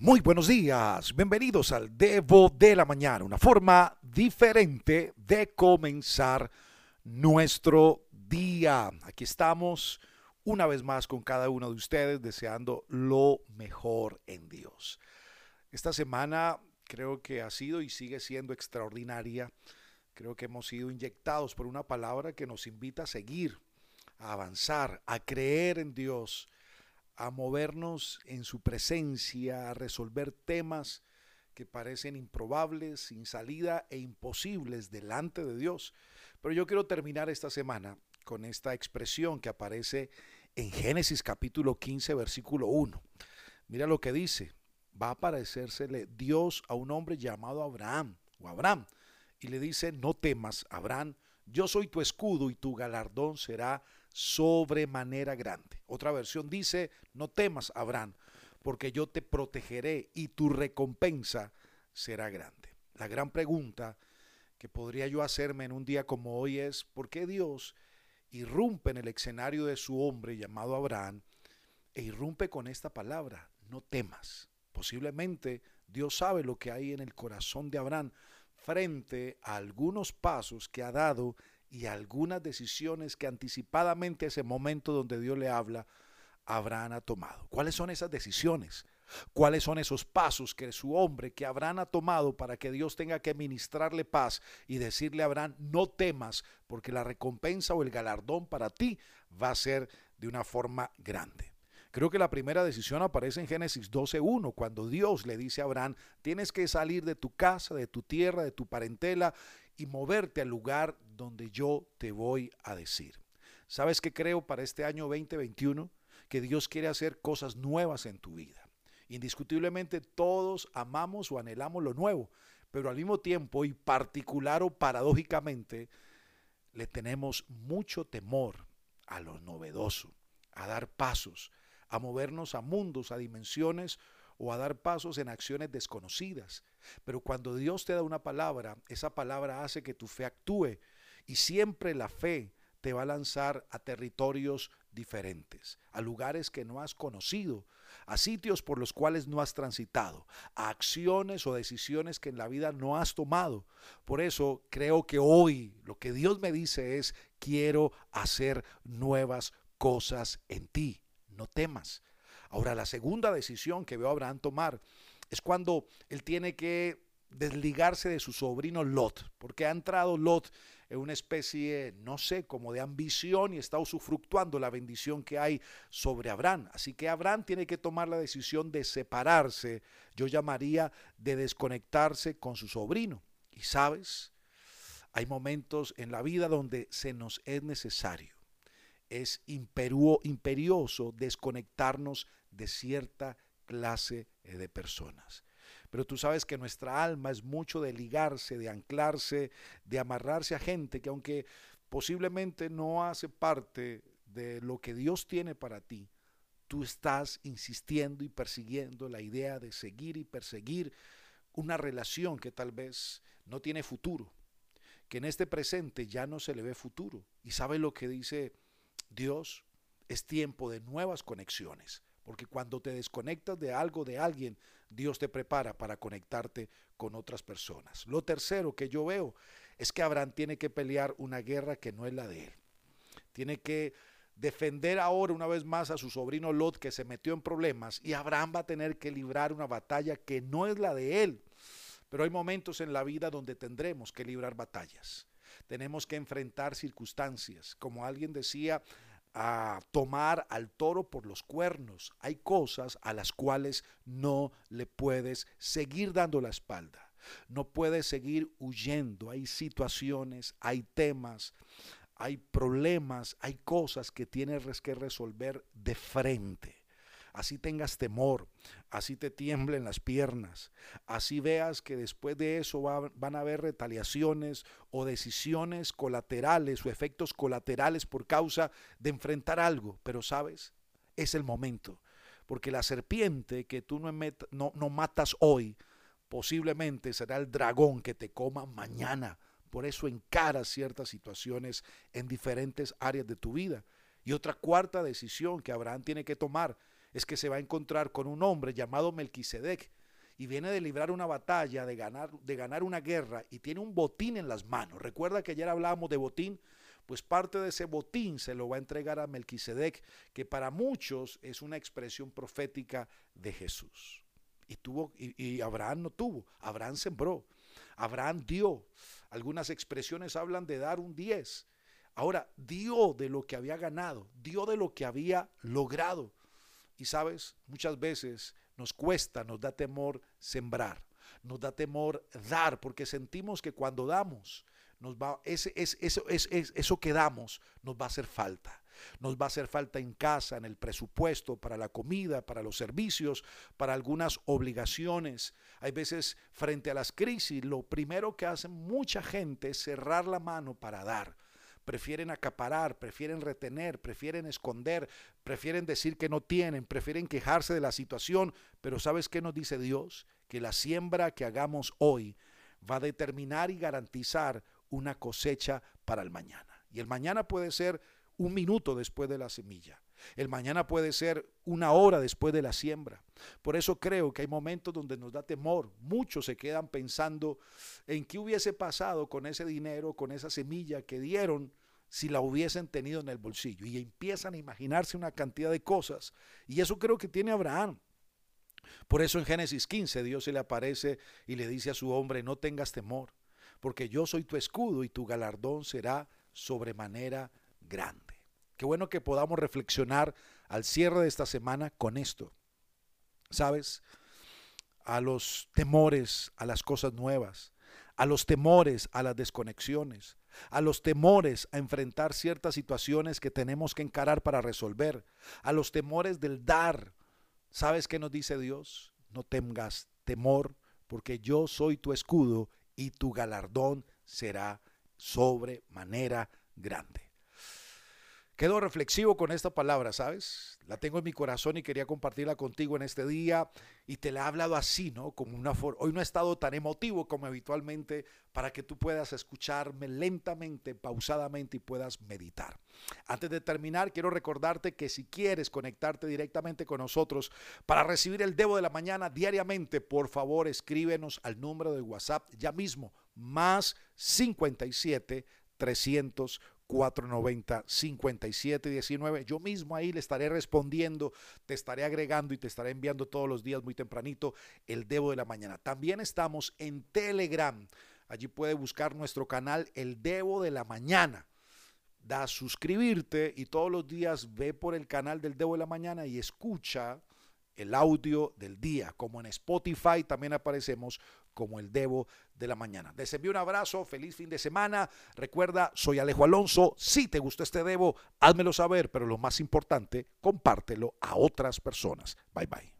Muy buenos días, bienvenidos al Devo de la Mañana, una forma diferente de comenzar nuestro día. Aquí estamos una vez más con cada uno de ustedes deseando lo mejor en Dios. Esta semana creo que ha sido y sigue siendo extraordinaria. Creo que hemos sido inyectados por una palabra que nos invita a seguir, a avanzar, a creer en Dios a movernos en su presencia, a resolver temas que parecen improbables, sin salida e imposibles delante de Dios. Pero yo quiero terminar esta semana con esta expresión que aparece en Génesis capítulo 15, versículo 1. Mira lo que dice. Va a aparecérsele Dios a un hombre llamado Abraham o Abraham y le dice, no temas, Abraham, yo soy tu escudo y tu galardón será sobremanera grande. Otra versión dice, no temas, Abraham, porque yo te protegeré y tu recompensa será grande. La gran pregunta que podría yo hacerme en un día como hoy es, ¿por qué Dios irrumpe en el escenario de su hombre llamado Abraham e irrumpe con esta palabra, no temas? Posiblemente Dios sabe lo que hay en el corazón de Abraham frente a algunos pasos que ha dado y algunas decisiones que anticipadamente ese momento donde Dios le habla, Abraham ha tomado. ¿Cuáles son esas decisiones? ¿Cuáles son esos pasos que su hombre, que Abraham ha tomado para que Dios tenga que ministrarle paz y decirle a Abraham, no temas, porque la recompensa o el galardón para ti va a ser de una forma grande? Creo que la primera decisión aparece en Génesis 12.1, cuando Dios le dice a Abraham, tienes que salir de tu casa, de tu tierra, de tu parentela y moverte al lugar donde yo te voy a decir. ¿Sabes qué creo para este año 2021? Que Dios quiere hacer cosas nuevas en tu vida. Indiscutiblemente todos amamos o anhelamos lo nuevo, pero al mismo tiempo y particular o paradójicamente le tenemos mucho temor a lo novedoso, a dar pasos, a movernos a mundos, a dimensiones o a dar pasos en acciones desconocidas. Pero cuando Dios te da una palabra, esa palabra hace que tu fe actúe y siempre la fe te va a lanzar a territorios diferentes, a lugares que no has conocido, a sitios por los cuales no has transitado, a acciones o decisiones que en la vida no has tomado. Por eso creo que hoy lo que Dios me dice es, quiero hacer nuevas cosas en ti, no temas. Ahora, la segunda decisión que veo a Abraham tomar es cuando él tiene que desligarse de su sobrino Lot, porque ha entrado Lot en una especie, no sé, como de ambición y está usufructuando la bendición que hay sobre Abraham. Así que Abraham tiene que tomar la decisión de separarse, yo llamaría de desconectarse con su sobrino. Y sabes, hay momentos en la vida donde se nos es necesario, es imperioso desconectarnos de cierta clase eh, de personas. Pero tú sabes que nuestra alma es mucho de ligarse, de anclarse, de amarrarse a gente que aunque posiblemente no hace parte de lo que Dios tiene para ti, tú estás insistiendo y persiguiendo la idea de seguir y perseguir una relación que tal vez no tiene futuro, que en este presente ya no se le ve futuro. Y sabe lo que dice Dios, es tiempo de nuevas conexiones. Porque cuando te desconectas de algo, de alguien, Dios te prepara para conectarte con otras personas. Lo tercero que yo veo es que Abraham tiene que pelear una guerra que no es la de él. Tiene que defender ahora una vez más a su sobrino Lot que se metió en problemas y Abraham va a tener que librar una batalla que no es la de él. Pero hay momentos en la vida donde tendremos que librar batallas. Tenemos que enfrentar circunstancias. Como alguien decía, a tomar al toro por los cuernos. Hay cosas a las cuales no le puedes seguir dando la espalda. No puedes seguir huyendo. Hay situaciones, hay temas, hay problemas, hay cosas que tienes que resolver de frente así tengas temor, así te tiemblen las piernas, así veas que después de eso van a haber retaliaciones o decisiones colaterales o efectos colaterales por causa de enfrentar algo, pero sabes, es el momento, porque la serpiente que tú no, no, no matas hoy, posiblemente será el dragón que te coma mañana. Por eso encara ciertas situaciones en diferentes áreas de tu vida. Y otra cuarta decisión que Abraham tiene que tomar es que se va a encontrar con un hombre llamado Melquisedec y viene de librar una batalla, de ganar, de ganar una guerra y tiene un botín en las manos. Recuerda que ayer hablábamos de botín, pues parte de ese botín se lo va a entregar a Melquisedec, que para muchos es una expresión profética de Jesús. Y, tuvo, y, Abraham no tuvo, Abraham sembró, Abraham dio. Algunas expresiones hablan de dar un 10. Ahora, dio de lo que había ganado, dio de lo que había logrado. Y sabes, muchas veces nos cuesta, nos da temor sembrar, nos da temor dar, porque sentimos que cuando damos, nos va, ese, es, eso, es, eso que damos nos va a hacer falta. Nos va a hacer falta en casa, en el presupuesto, para la comida, para los servicios, para algunas obligaciones. Hay veces frente a las crisis, lo primero que hace mucha gente es cerrar la mano para dar prefieren acaparar, prefieren retener, prefieren esconder, prefieren decir que no tienen, prefieren quejarse de la situación. Pero ¿sabes qué nos dice Dios? Que la siembra que hagamos hoy va a determinar y garantizar una cosecha para el mañana. Y el mañana puede ser un minuto después de la semilla. El mañana puede ser una hora después de la siembra. Por eso creo que hay momentos donde nos da temor. Muchos se quedan pensando en qué hubiese pasado con ese dinero, con esa semilla que dieron si la hubiesen tenido en el bolsillo. Y empiezan a imaginarse una cantidad de cosas. Y eso creo que tiene Abraham. Por eso en Génesis 15 Dios se le aparece y le dice a su hombre, no tengas temor, porque yo soy tu escudo y tu galardón será sobremanera grande. Qué bueno que podamos reflexionar al cierre de esta semana con esto. ¿Sabes? A los temores, a las cosas nuevas, a los temores, a las desconexiones, a los temores a enfrentar ciertas situaciones que tenemos que encarar para resolver, a los temores del dar. ¿Sabes qué nos dice Dios? No tengas temor, porque yo soy tu escudo y tu galardón será sobremanera grande. Quedo reflexivo con esta palabra, ¿sabes? La tengo en mi corazón y quería compartirla contigo en este día y te la he hablado así, ¿no? Como una. Hoy no he estado tan emotivo como habitualmente para que tú puedas escucharme lentamente, pausadamente y puedas meditar. Antes de terminar, quiero recordarte que si quieres conectarte directamente con nosotros para recibir el Debo de la Mañana diariamente, por favor escríbenos al número de WhatsApp ya mismo, más 57 300 490 5719. Yo mismo ahí le estaré respondiendo, te estaré agregando y te estaré enviando todos los días muy tempranito el Debo de la Mañana. También estamos en Telegram. Allí puede buscar nuestro canal El Debo de la Mañana. Da suscribirte y todos los días ve por el canal del Debo de la Mañana y escucha el audio del día. Como en Spotify también aparecemos como el Debo de la mañana. Les envío un abrazo, feliz fin de semana. Recuerda, soy Alejo Alonso. Si te gustó este Debo, házmelo saber, pero lo más importante, compártelo a otras personas. Bye bye.